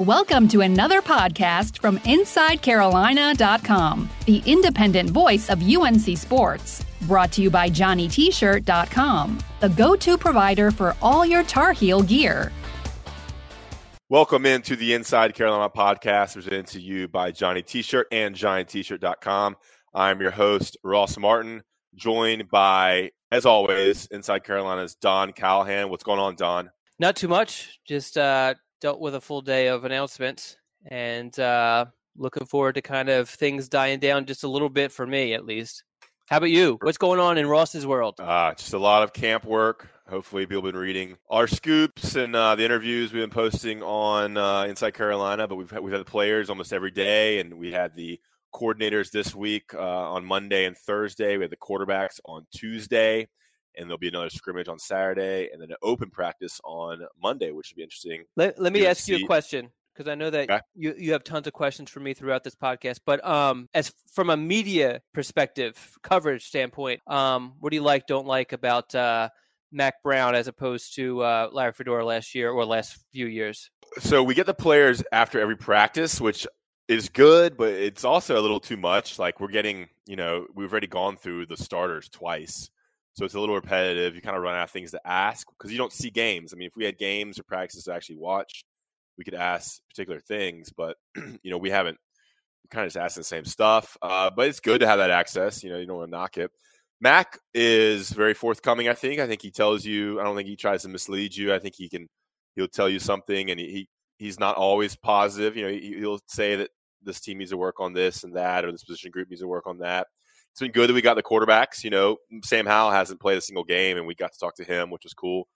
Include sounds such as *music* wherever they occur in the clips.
Welcome to another podcast from InsideCarolina.com, the independent voice of UNC Sports. Brought to you by JohnnyT-shirt.com, the go-to provider for all your Tar Heel gear. Welcome into the Inside Carolina podcast, presented to you by Johnny T-shirt and JohnnyT-shirt.com. I'm your host Ross Martin, joined by, as always, Inside Carolina's Don Callahan. What's going on, Don? Not too much. Just uh, dealt with a full day of announcements and uh, looking forward to kind of things dying down just a little bit for me, at least. How about you? What's going on in Ross's world? Uh, just a lot of camp work. Hopefully, people have been reading our scoops and uh, the interviews we've been posting on uh, Inside Carolina. But we've had, we've had the players almost every day, and we had the coordinators this week uh, on Monday and Thursday. We had the quarterbacks on Tuesday and there'll be another scrimmage on Saturday, and then an open practice on Monday, which should be interesting. Let, let me ask you a question because I know that okay. you you have tons of questions for me throughout this podcast. But um, as from a media perspective, coverage standpoint, um, what do you like, don't like about uh, Mack Brown as opposed to uh, Larry Fedora last year or last few years? So we get the players after every practice, which is good, but it's also a little too much. Like we're getting, you know, we've already gone through the starters twice. So it's a little repetitive. You kind of run out of things to ask because you don't see games. I mean, if we had games or practices to actually watch, we could ask particular things, but *clears throat* you know, we haven't. Kind of just asking the same stuff. Uh, but it's good to have that access. You know, you don't want to knock it. Mack is very forthcoming. I think. I think he tells you. I don't think he tries to mislead you. I think he can. He'll tell you something, and he he's not always positive. You know, he, he'll say that this team needs to work on this and that, or this position group needs to work on that it's been good that we got the quarterbacks. You know, Sam Howell hasn't played a single game, and we got to talk to him, which was cool.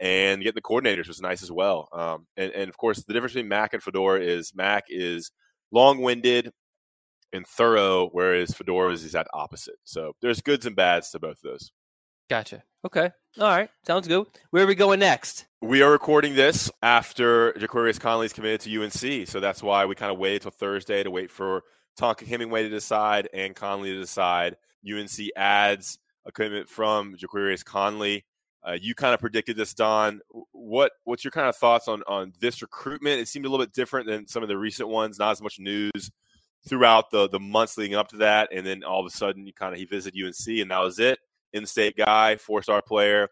And getting the coordinators was nice as well. Um, and, and of course, the difference between Mack and Fedora is Mack is long-winded and thorough, whereas Fedora is that opposite. So there's goods and bads to both of those. Gotcha. Okay. All right. Sounds good. Where are we going next? We are recording this after Ja'Qurious Conley's committed to UNC. So that's why we kind of waited till Thursday to wait for Tonka Hemingway to decide and Conley to decide. UNC adds a commitment from Ja'Qurious Conley. Uh, you kind of predicted this, Don. What what's your kind of thoughts on on this recruitment? It seemed a little bit different than some of the recent ones. Not as much news throughout the the months leading up to that, and then all of a sudden, you kind of he visited UNC, and that was it. In-state guy, four-star player,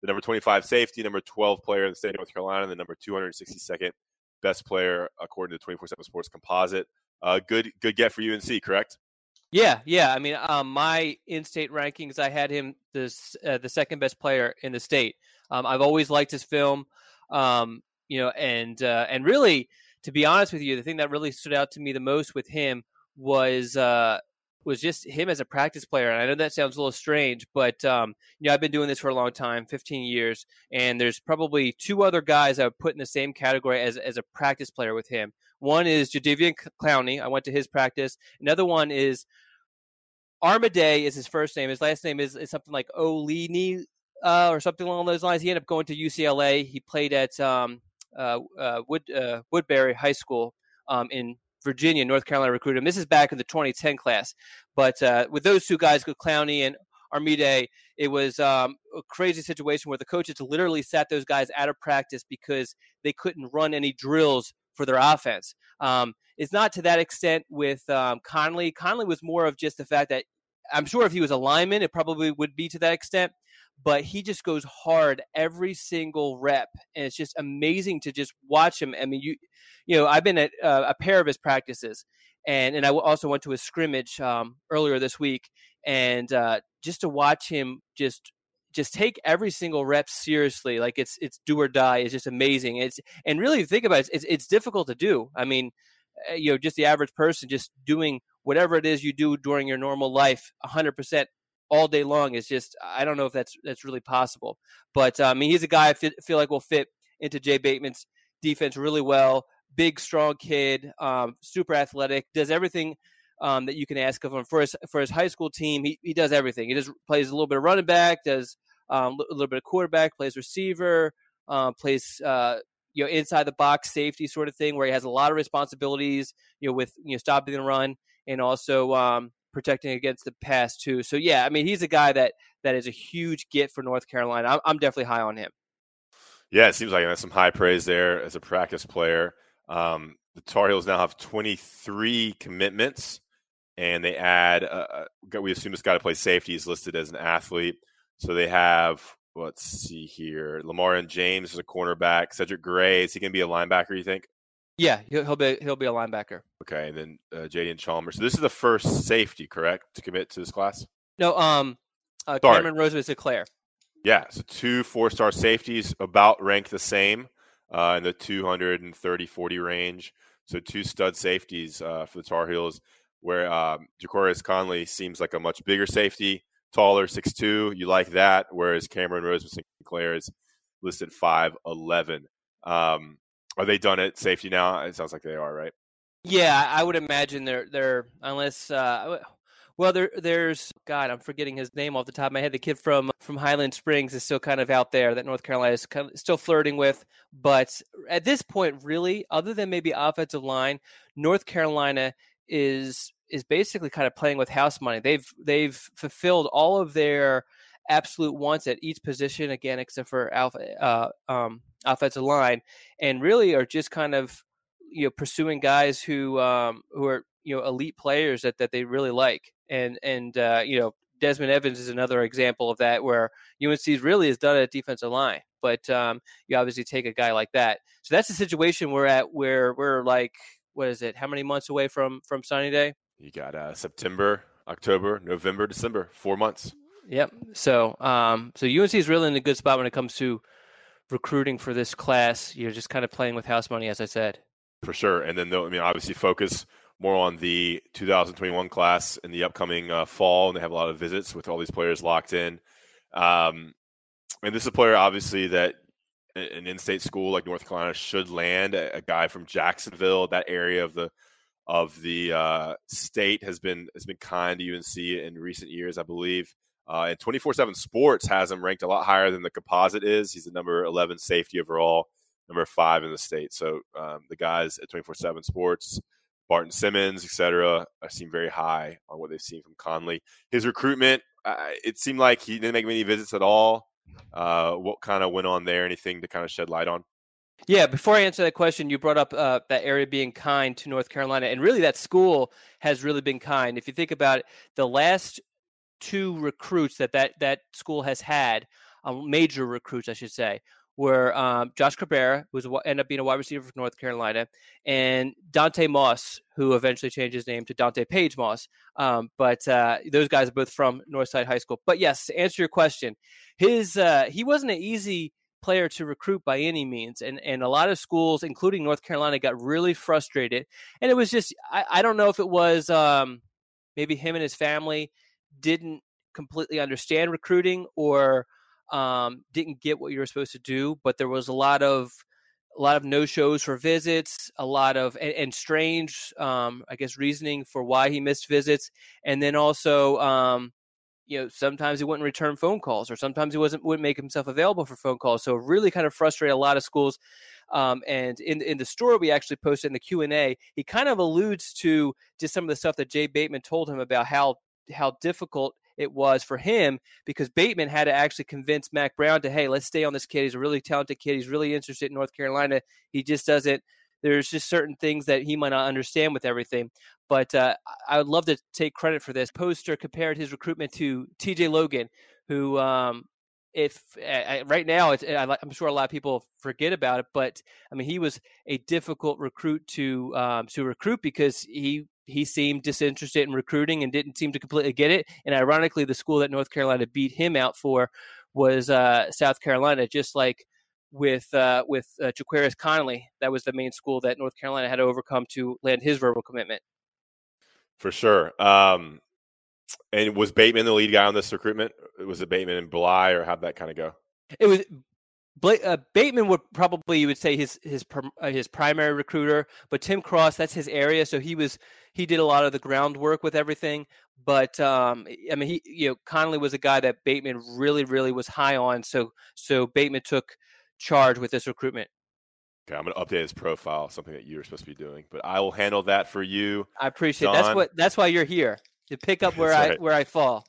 the number 25 safety, number 12 player in the state of North Carolina, the number 262nd best player according to 24/7 Sports Composite uh, good good get for UNC, correct? Yeah, yeah. I mean, um, my in-state rankings, I had him this uh, the second best player in the state. Um, I've always liked his film, um, you know, and uh, and really, to be honest with you, the thing that really stood out to me the most with him was uh, was just him as a practice player. And I know that sounds a little strange, but um, you know, I've been doing this for a long time, 15 years, and there's probably two other guys I would put in the same category as as a practice player with him. One is Jadeveon Clowney. I went to his practice. Another one is Armaday is his first name. His last name is, is something like Olini uh, or something along those lines. He ended up going to UCLA. He played at um, uh, uh, Wood, uh, Woodbury High School um, in Virginia. North Carolina recruited him. This is back in the 2010 class. But uh, with those two guys, Clowney and Armide, it was um, a crazy situation where the coaches literally sat those guys out of practice because they couldn't run any drills for their offense. Um, it's not to that extent with um, Conley. Conley was more of just the fact that I'm sure if he was a lineman, it probably would be to that extent. But he just goes hard every single rep, and it's just amazing to just watch him. I mean, you, you know, I've been at uh, a pair of his practices, and and I also went to a scrimmage um, earlier this week, and uh, just to watch him just just take every single rep seriously like it's it's do or die is just amazing it's and really think about it it's, it's difficult to do i mean eh, you know just the average person just doing whatever it is you do during your normal life 100% all day long is just i don't know if that's that's really possible but uh, i mean he's a guy i feel, like will fit into jay bateman's defense really well big strong kid um, super athletic does everything um, that you can ask of him for his for his high school team. He he does everything. He just plays a little bit of running back, does um, a little bit of quarterback, plays receiver, uh, plays uh, you know inside the box safety sort of thing, where he has a lot of responsibilities. You know, with you know stopping the run and also um, protecting against the pass too. So yeah, I mean he's a guy that that is a huge get for North Carolina. I'm, I'm definitely high on him. Yeah, it seems like that's some high praise there as a practice player. Um, the Tar Heels now have 23 commitments, and they add. Uh, uh we assume this guy to play safety is listed as an athlete, so they have. Let's see here. Lamar and James is a cornerback. Cedric Gray is he going to be a linebacker? You think? Yeah, he'll, he'll be he'll be a linebacker. Okay, and then uh, Jadian Chalmers. So this is the first safety, correct, to commit to this class? No, um, uh, Cameron Roseman Sinclair. Yeah, so two four-star safeties about rank the same uh, in the 230 40 range. So two stud safeties uh, for the Tar Heels, where um, Ja'Qurious Conley seems like a much bigger safety, taller, six two. You like that, whereas Cameron Roseman Sinclair is listed 5'11. Um, are they done at safety now? It sounds like they are, right? Yeah, I would imagine they're they're unless uh, well there there's God I'm forgetting his name off the top of my head. The kid from from Highland Springs is still kind of out there that North Carolina is kind of still flirting with. But at this point, really, other than maybe offensive line, North Carolina is is basically kind of playing with house money. They've they've fulfilled all of their absolute wants at each position again, except for alpha, uh, um, offensive line, and really are just kind of you know pursuing guys who um, who are you know elite players that, that they really like, and and uh, you know Desmond Evans is another example of that where UNC really has done it at defensive line, but um, you obviously take a guy like that. So that's the situation we're at where we're like, what is it? How many months away from from signing day? You got uh, September, October, November, December, four months. Yep. So um, so UNC is really in a good spot when it comes to recruiting for this class. You're just kind of playing with house money, as I said. For sure, and then I mean, obviously, focus more on the 2021 class in the upcoming uh, fall, and they have a lot of visits with all these players locked in. Um, and this is a player, obviously, that an in-state school like North Carolina should land. A, a guy from Jacksonville, that area of the of the uh, state has been has been kind to UNC in recent years, I believe. Uh, and 24 7 Sports has him ranked a lot higher than the composite is. He's the number 11 safety overall, number five in the state. So um, the guys at 24 7 Sports, Barton Simmons, etc., seem very high on what they've seen from Conley. His recruitment, uh, it seemed like he didn't make many visits at all. Uh, what kind of went on there? Anything to kind of shed light on? Yeah, before I answer that question, you brought up uh, that area being kind to North Carolina, and really that school has really been kind. If you think about it, the last two recruits that that, that school has had, um, major recruits, I should say, were um, Josh Cabrera, who ended up being a wide receiver for North Carolina, and Dante Moss, who eventually changed his name to Dante Page Moss. Um, but uh, those guys are both from Northside High School. But yes, to answer your question, his uh, he wasn't an easy player to recruit by any means, and and a lot of schools, including North Carolina, got really frustrated. And it was just I, I don't know if it was um, maybe him and his family didn't completely understand recruiting or um, didn't get what you were supposed to do. But there was a lot of a lot of no shows for visits, a lot of and, and strange, um, I guess, reasoning for why he missed visits, and then also, um, you know, sometimes he wouldn't return phone calls, or sometimes he wasn't wouldn't make himself available for phone calls. So really, kind of frustrated a lot of schools. Um, and in in the story we actually posted in the Q and A, he kind of alludes to just some of the stuff that Jay Bateman told him about how how difficult it was for him because Bateman had to actually convince Mack Brown to, hey, let's stay on this kid. He's a really talented kid. He's really interested in North Carolina. He just doesn't. There's just certain things that he might not understand with everything. But uh, I would love to take credit for this. Poster compared his recruitment to T.J. Logan, who um, if right now it's, I'm sure a lot of people forget about it, but I mean he was a difficult recruit to um, to recruit because he he seemed disinterested in recruiting and didn't seem to completely get it. And ironically, the school that North Carolina beat him out for was uh, South Carolina, just like with uh, with uh, Ja'Qurious Conley. That was the main school that North Carolina had to overcome to land his verbal commitment. For sure. Um, and was Bateman the lead guy on this recruitment? Was it Bateman and Bly, or how'd that kind of go? It was uh, Bateman would probably you would say his his uh, his primary recruiter, but Tim Cross that's his area, so he was he did a lot of the groundwork with everything. But um, I mean, he you know Conley was a guy that Bateman really really was high on, so so Bateman took charge with this recruitment. Okay, I'm going to update his profile, something that you're supposed to be doing, but I will handle that for you. I appreciate that's what that's why you're here to pick up *laughs* where I where I fall.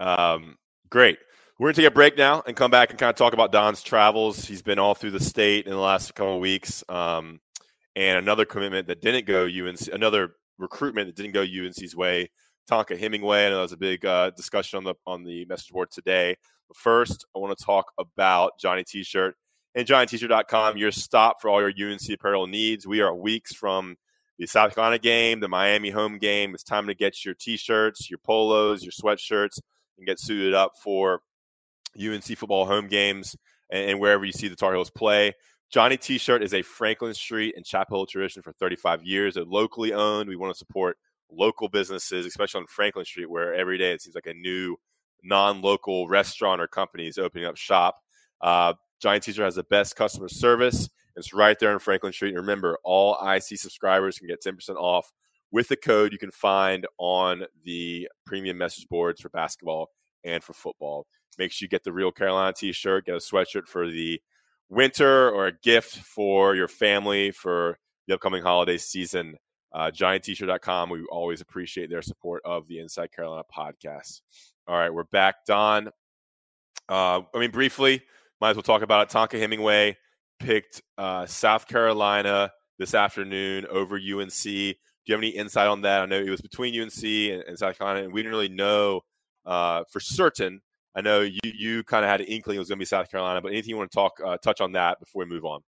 Um, great. We're going to take a break now and come back and kind of talk about Don's travels. He's been all through the state in the last couple of weeks. Um, and another commitment that didn't go UNC, another recruitment that didn't go UNC's way. Tonka Hemingway. I know that was a big uh, discussion on the on the message board today. But first, I want to talk about Johnny T-shirt and JohnnyT-shirt.com. Your stop for all your UNC apparel needs. We are weeks from the South Carolina game, the Miami home game. It's time to get your T-shirts, your polos, your sweatshirts, and get suited up for UNC football home games and, and wherever you see the Tar Heels play. Johnny T-shirt is a Franklin Street and Chapel Hill tradition for 35 years. They're locally owned. We want to support local businesses, especially on Franklin Street, where every day it seems like a new non-local restaurant or company is opening up shop. Uh, Johnny T-shirt has the best customer service. It's right there on Franklin Street. And remember, all IC subscribers can get 10% off with the code you can find on the premium message boards for basketball and for football. Make sure you get the real Carolina T-shirt, get a sweatshirt for the winter or a gift for your family for the upcoming holiday season. Uh, JohnnyT-shirt.com. We always appreciate their support of the Inside Carolina podcast. All right, we're back. Don, uh, I mean, briefly, might as well talk about it. Tonka Hemingway picked uh, South Carolina this afternoon over UNC. Do you have any insight on that? I know it was between UNC and, and South Carolina, and we didn't really know uh, for certain I know you you kind of had an inkling it was going to be South Carolina, but anything you want to talk uh, touch on that before we move on?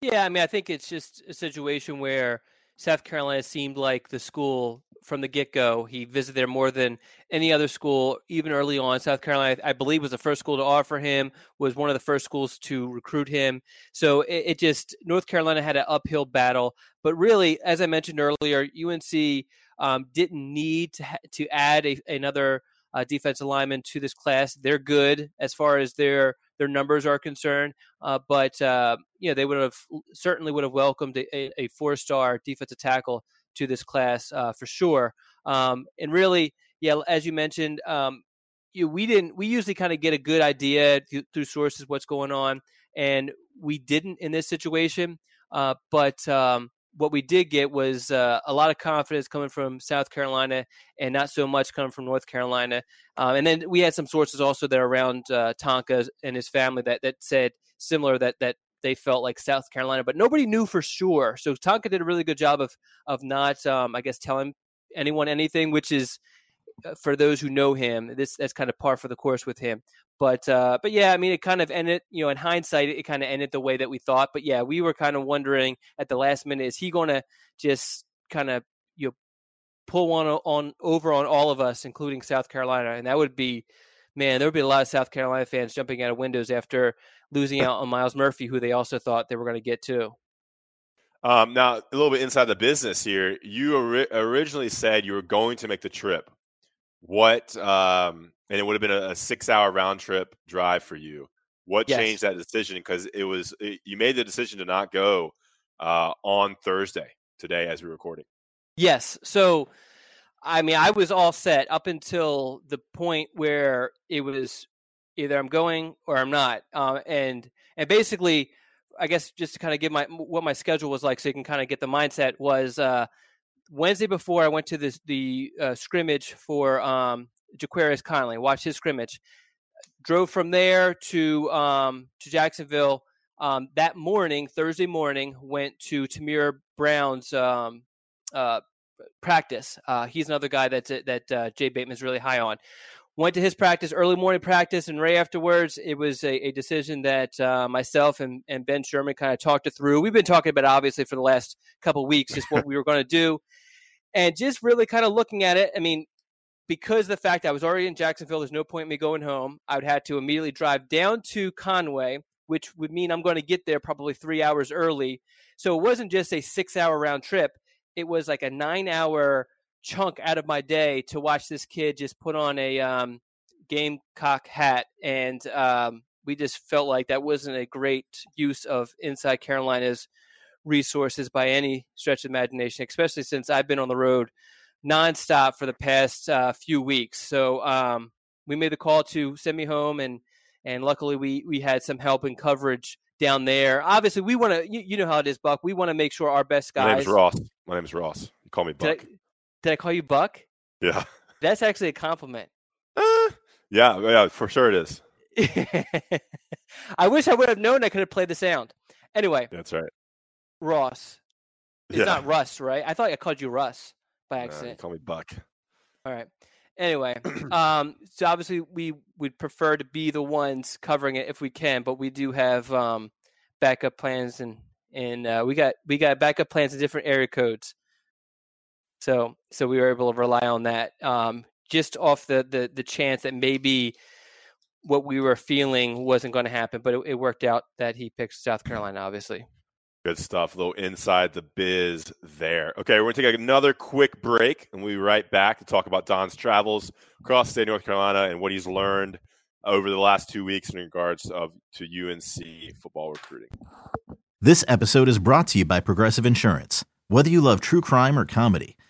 Yeah, I mean, I think it's just a situation where South Carolina seemed like the school from the get go. He visited there more than any other school, even early on. South Carolina, I believe, was the first school to offer him, was one of the first schools to recruit him. So it, it just, North Carolina had an uphill battle. But really, as I mentioned earlier, UNC um, didn't need to, ha- to add a, another uh, defensive linemen to this class. They're good as far as their their numbers are concerned, uh, but uh, you know they would have certainly would have welcomed a, a four star defensive tackle to this class uh, for sure. Um, and really, yeah, as you mentioned, um, you, we didn't. We usually kind of get a good idea through, through, sources what's going on, and we didn't in this situation. Uh, but um, what we did get was uh, a lot of confidence coming from South Carolina and not so much coming from North Carolina. Um, and then we had some sources also that are around uh, Tonka and his family that, that said similar that that they felt like South Carolina, but nobody knew for sure. So Tonka did a really good job of of not, um, I guess, telling anyone anything, which is uh, for those who know him, this that's kind of par for the course with him. But uh, but yeah, I mean, it kind of ended. You know, in hindsight, it, kind of ended the way that we thought. But yeah, we were kind of wondering at the last minute: is he going to just kind of you know pull one on over on all of us, including South Carolina? And that would be, man, there would be a lot of South Carolina fans jumping out of windows after losing *laughs* out on Myles Murphy, who they also thought they were going to get too. Um, now, a little bit inside the business here. You ori- originally said you were going to make the trip. What um, and it would have been a, a six hour round trip drive for you. What yes. changed that decision? Because it was it, you made the decision to not go uh, on Thursday today as we're recording. Yes. So, I mean, I was all set up until the point where it was either I'm going or I'm not, uh, and and basically, I guess just to kind of give my what my schedule was like, so you can kind of get the mindset was. Uh, Wednesday before I went to this the uh, scrimmage for um, Ja'Qurious Conley, watched his scrimmage. Drove from there to um, to Jacksonville um, that morning, Thursday morning. Went to Tamir Brown's um, uh, practice. Uh, he's another guy that's that uh, Jay Bateman's really high on. Went to his practice, early morning practice, and right afterwards, it was a, a decision that uh, myself and, and Ben Sherman kind of talked it through. We've been talking about obviously for the last couple weeks, just what we were going to do, and just really kind of looking at it. I mean, because the fact I was already in Jacksonville, there's no point in me going home. I would have to immediately drive down to Conway, which would mean I'm going to get there probably three hours early. So it wasn't just a six hour round trip, it was like a nine hour chunk out of my day to watch this kid just put on a um, Gamecock hat. And um, we just felt like that wasn't a great use of Inside Carolina's resources by any stretch of imagination, especially since I've been on the road nonstop for the past uh, few weeks. So um, we made the call to send me home, and and luckily we we had some help and coverage down there. Obviously, we want to. You, you, know how it is, Buck. We want to make sure our best guys. My name's Ross. My name's Ross. You call me Buck. Did I, call you Buck? Yeah. That's actually a compliment. Uh, yeah, yeah, for sure it is. *laughs* I wish I would have known I could have played the sound. Anyway. That's right. Ross, It's Yeah. not Russ, right? I thought I called you Russ by Nah, accident. call me Buck. All right. Anyway, *clears throat* um, so obviously we would prefer to be the ones covering it if we can, but we do have um, backup plans and and uh, we got we got backup plans in different area codes. So so we were able to rely on that um, just off the, the the chance that maybe what we were feeling wasn't going to happen, but it, it worked out that he picked South Carolina, obviously. Good stuff. A little inside the biz there. Okay, we're going to take another quick break and we'll be right back to talk about Don's travels across the state of North Carolina and what he's learned over the last two weeks in regards of to UNC football recruiting. This episode is brought to you by Progressive Insurance. Whether you love true crime or comedy,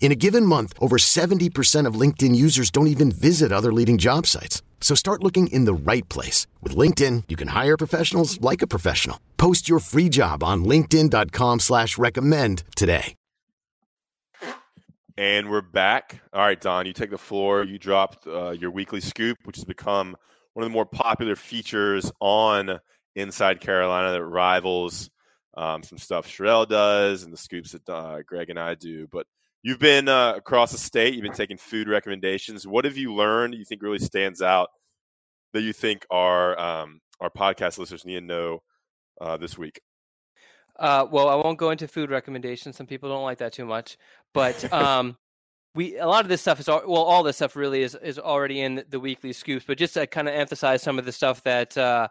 In a given month, over 70% of LinkedIn users don't even visit other leading job sites. So start looking in the right place. With LinkedIn, you can hire professionals like a professional. Post your free job on linkedin.com slash recommend today. And we're back. All right, Don, you take the floor. You dropped uh, your weekly scoop, which has become one of the more popular features on Inside Carolina that rivals um, some stuff Sherelle does and the scoops that uh, Greg and I do. But you've been uh, across the state. You've been taking food recommendations. What have you learned? You think really stands out that you think our um, our podcast listeners need to know uh, this week? Uh, well, I won't go into food recommendations. Some people don't like that too much, but um, we a lot of this stuff is al- well, all this stuff really is is already in the weekly scoops. But just to kind of emphasize some of the stuff that uh,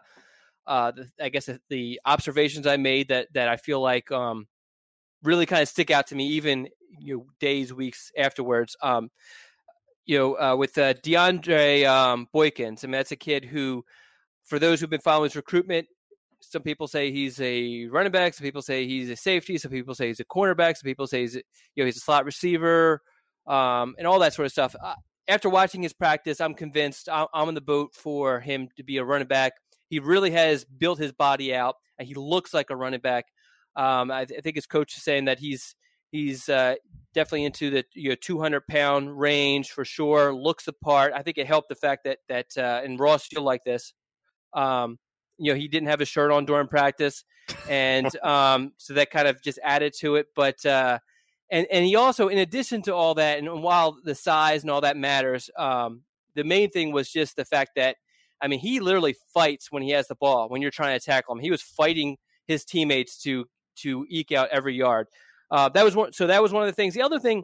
uh, the, I guess the, the observations I made that that I feel like um, really kind of stick out to me, even you know, days, weeks afterwards. Um, you know, uh, with uh, DeAndre um, Boykins, I mean, that's a kid who, for those who've been following his recruitment, some people say he's a running back. Some people say he's a safety. Some people say he's a cornerback. Some people say he's a, you know he's a slot receiver, um, and all that sort of stuff. Uh, after watching his practice, I'm convinced I'm, I'm on the boat for him to be a running back. He really has built his body out, and he looks like a running back. Um, I, th- I think his coach is saying that he's he's uh, definitely into the you know 200 pound range for sure. Looks the part. I think it helped the fact that that uh, and Ross feel like this. Um, you know he didn't have a shirt on during practice and *laughs* um, so that kind of just added to it but uh, and and he also in addition to all that and while the size and all that matters um, the main thing was just the fact that i mean he literally fights when he has the ball when you're trying to tackle him he was fighting his teammates to to eke out every yard uh, that was one so that was one of the things the other thing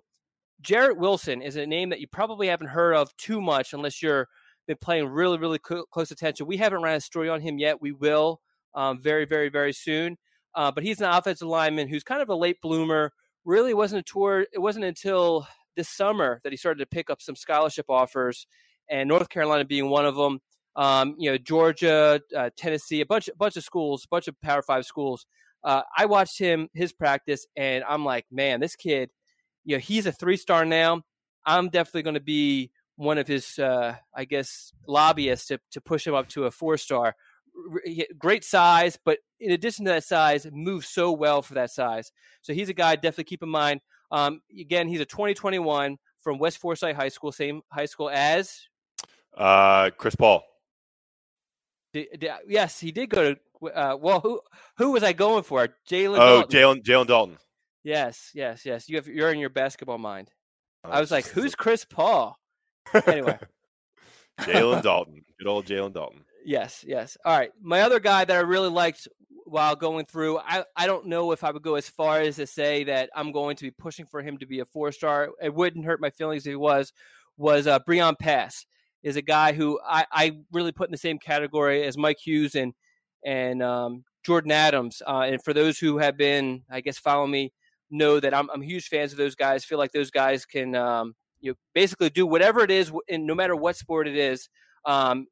jarrett wilson is a name that you probably haven't heard of too much unless you're been playing really, really cl- close attention. We haven't ran a story on him yet. We will um, very, very, very soon. Uh, but he's an offensive lineman who's kind of a late bloomer. Really wasn't a tour. It wasn't until this summer that he started to pick up some scholarship offers, and North Carolina being one of them. Um, you know, Georgia, uh, Tennessee, a bunch, a bunch of schools, a bunch of Power Five schools. Uh, I watched him his practice, and I'm like, man, this kid, you know, he's a three star now. I'm definitely going to be one of his, uh, I guess, lobbyists to, to push him up to a four star. Great size, but in addition to that size, moves so well for that size. So he's a guy definitely keep in mind. Um, again, he's a 2021 from West Forsyth High School, same high school as. Uh, Chris Paul. Did, did, yes, he did go to. Uh, well, who who was I going for? Jalen. Oh, Jalen Jalen Dalton. Yes, yes, yes. You have you're in your basketball mind. Oh, I was like, who's Chris Paul? anyway. *laughs* Jalen Dalton. Good old Jalen Dalton. Yes, yes. All right. My other guy that I really liked while going through, I, I don't know if I would go as far as to say that I'm going to be pushing for him to be a four star. It wouldn't hurt my feelings if he was, was uh, Breon Pass is a guy who I, I really put in the same category as Mike Hughes and and um, Jordan Adams. Uh, and for those who have been, I guess, follow me know that I'm, I'm huge fans of those guys. Feel like those guys can um, you know, basically do whatever it is, and no matter what sport it is, um,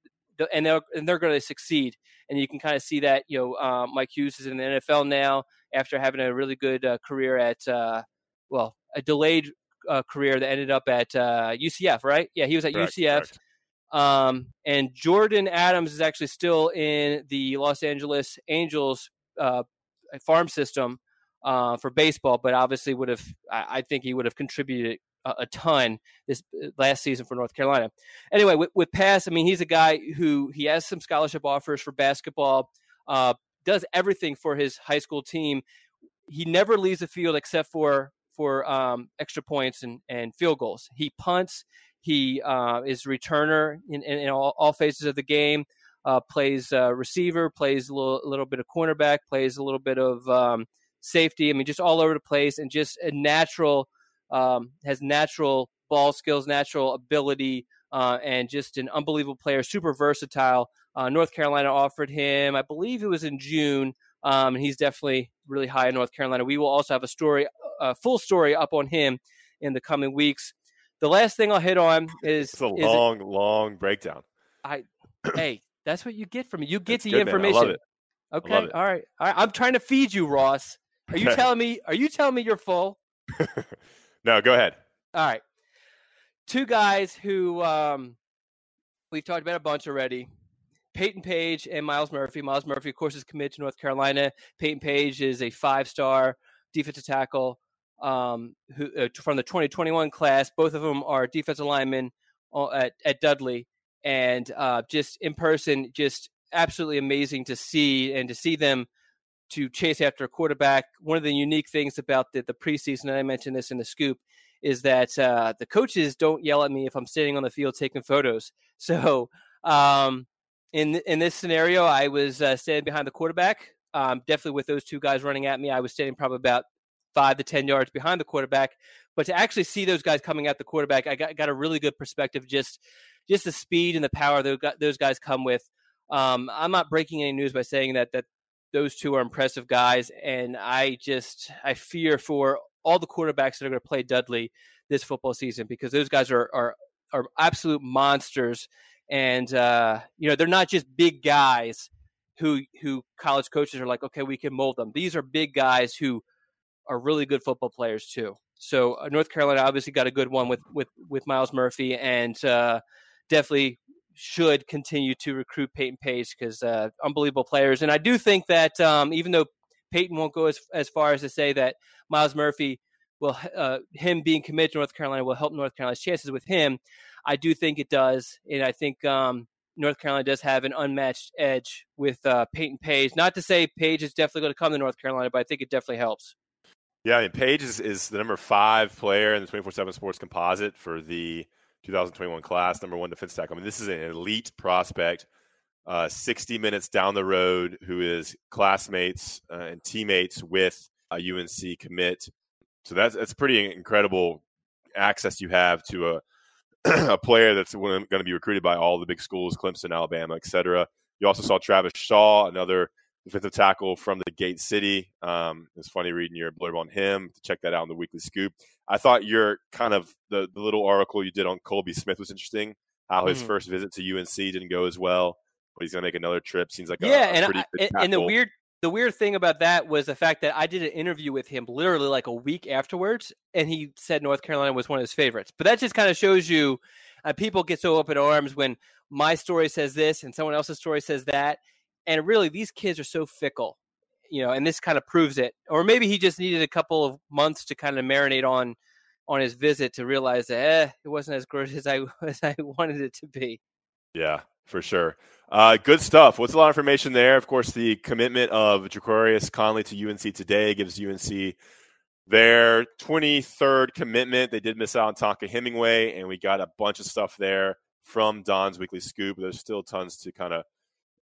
and they're and they're going to succeed. And you can kind of see that. You know, uh, Mike Hughes is in the NFL now after having a really good uh, career at uh, well, a delayed uh, career that ended up at UCF, uh, right? Yeah, he was at correct, UCF. Correct. Um, and Jordan Adams is actually still in the Los Angeles Angels uh, farm system uh, for baseball, but obviously would have. I, I think he would have contributed a, a, ton this uh, last season for North Carolina. Anyway, with, with Pass, I mean, he's a guy who he has some scholarship offers for basketball. Uh, does everything for his high school team. He never leaves the field except for for um, extra points and, and field goals. He punts. He uh, is returner in, in, in all, all, phases of the game. Uh, plays uh, receiver, plays a little, little, bit of cornerback, plays a little bit of um, safety. I mean, just all over the place, and just a natural um, has natural ball skills, natural ability, uh, and just an unbelievable player. Super versatile. Uh, North Carolina offered him, I believe it was in June, um, and he's definitely really high in North Carolina. We will also have a story, a full story up on him in the coming weeks. The last thing I'll hit on is it's a long, it, long breakdown. I *clears throat* hey, that's what you get from me. You get the good, information. Okay, all right. all right. I'm trying to feed you, Ross. Are you telling me? Are you telling me you're full? *laughs* no, go ahead. All right. Two guys who um, we've talked about a bunch already. Payton Page and Myles Murphy. Myles Murphy, of course, is committed to North Carolina. Payton Page is a five-star defensive tackle um, who, uh, from the 2021 class. Both of them are defensive linemen uh, at, at Dudley, and uh, just in person, just absolutely amazing to see and to see them to chase after a quarterback. One of the unique things about the, the preseason, and I mentioned this in the scoop, is that uh, the coaches don't yell at me if I'm sitting on the field taking photos. *laughs* So um, in in this scenario, I was uh, standing behind the quarterback. Um, definitely with those two guys running at me, I was standing probably about five to 10 yards behind the quarterback. But to actually see those guys coming at the quarterback, I got, got a really good perspective, just, just the speed and the power that those guys come with. Um, I'm not breaking any news by saying that, that those two are impressive guys. And I just, I fear for all the quarterbacks that are going to play Dudley this football season because those guys are, are, are absolute monsters. And, uh, you know, they're not just big guys who, who college coaches are like, okay, we can mold them. These are big guys who, are really good football players too. So uh, North Carolina obviously got a good one with with with Myles Murphy, and uh, definitely should continue to recruit Payton Page because uh, unbelievable players. And I do think that um, even though Payton won't go as as far as to say that Myles Murphy will uh, him being committed to North Carolina will help North Carolina's chances with him. I do think it does, and I think um, North Carolina does have an unmatched edge with uh, Payton Page. Not to say Page is definitely going to come to North Carolina, but I think it definitely helps. Yeah, I mean, Page is, is the number five player in the 24 7 sports composite for the 2021 class, number one defense tackle. I mean, this is an elite prospect, uh, 60 minutes down the road, who is classmates uh, and teammates with a UNC commit. So that's, that's pretty incredible access you have to a, *clears throat* a player that's going to be recruited by all the big schools, Clemson, Alabama, et cetera. You also saw Travis Shaw, another defensive tackle from the Gate City. Um, it's funny reading your blurb on him. To check that out in the Weekly Scoop. I thought your kind of the, the little article you did on Colby Smith was interesting. How his mm. first visit to UNC didn't go as well, but he's going to make another trip. Seems like yeah, a, a and, I, and the weird the weird thing about that was the fact that I did an interview with him literally like a week afterwards, and he said North Carolina was one of his favorites. But that just kind of shows you, uh, people get so up in arms when my story says this and someone else's story says that, and really, these kids are so fickle, you know, and this kind of proves it. Or maybe he just needed a couple of months to kind of marinate on on his visit to realize that eh, it wasn't as good *laughs* as I as I wanted it to be. Yeah, for sure. Uh, good stuff. What's a lot of information there? Of course, the commitment of Ja'Qurious Conley to UNC today gives UNC their 23rd commitment. They did miss out on Tonka Hemingway, and we got a bunch of stuff there from Don's Weekly Scoop. There's still tons to kind of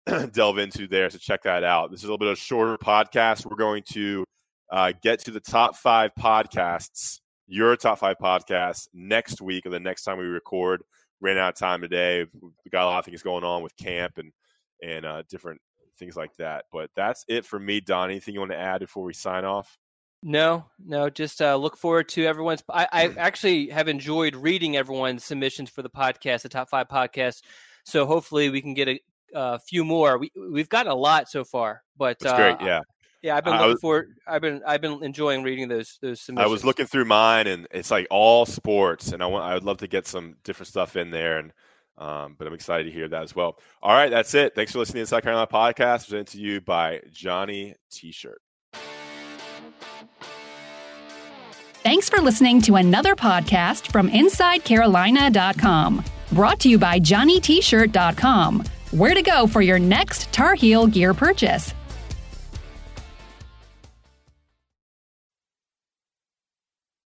*clears throat* delve into there. So check that out. This is a little bit of a shorter podcast. We're going to uh, get to the top five podcasts, your top five podcasts next week or the next time we record. Ran out of time today. We got a lot of things going on with camp and and uh, different things like that. But that's it for me, Don. Anything you want to add before we sign off? No, no. Just uh, look forward to everyone's. I, I actually have enjoyed reading everyone's submissions for the podcast, the top five podcast. So hopefully we can get a, a few more. We we've gotten a lot so far, but That's uh, great. Yeah. Yeah, I've been I looking was- forward. I've been I've been enjoying reading those those I was looking through mine, and it's like all sports, and I want I would love to get some different stuff in there, and um, but I'm excited to hear that as well. All right, that's it. Thanks for listening to the South Carolina podcast, presented to you by Johnny T-shirt. Thanks for listening to another podcast from InsideCarolina.com. Brought to you by JohnnyT-shirt.com. Where to go for your next Tar Heel gear purchase.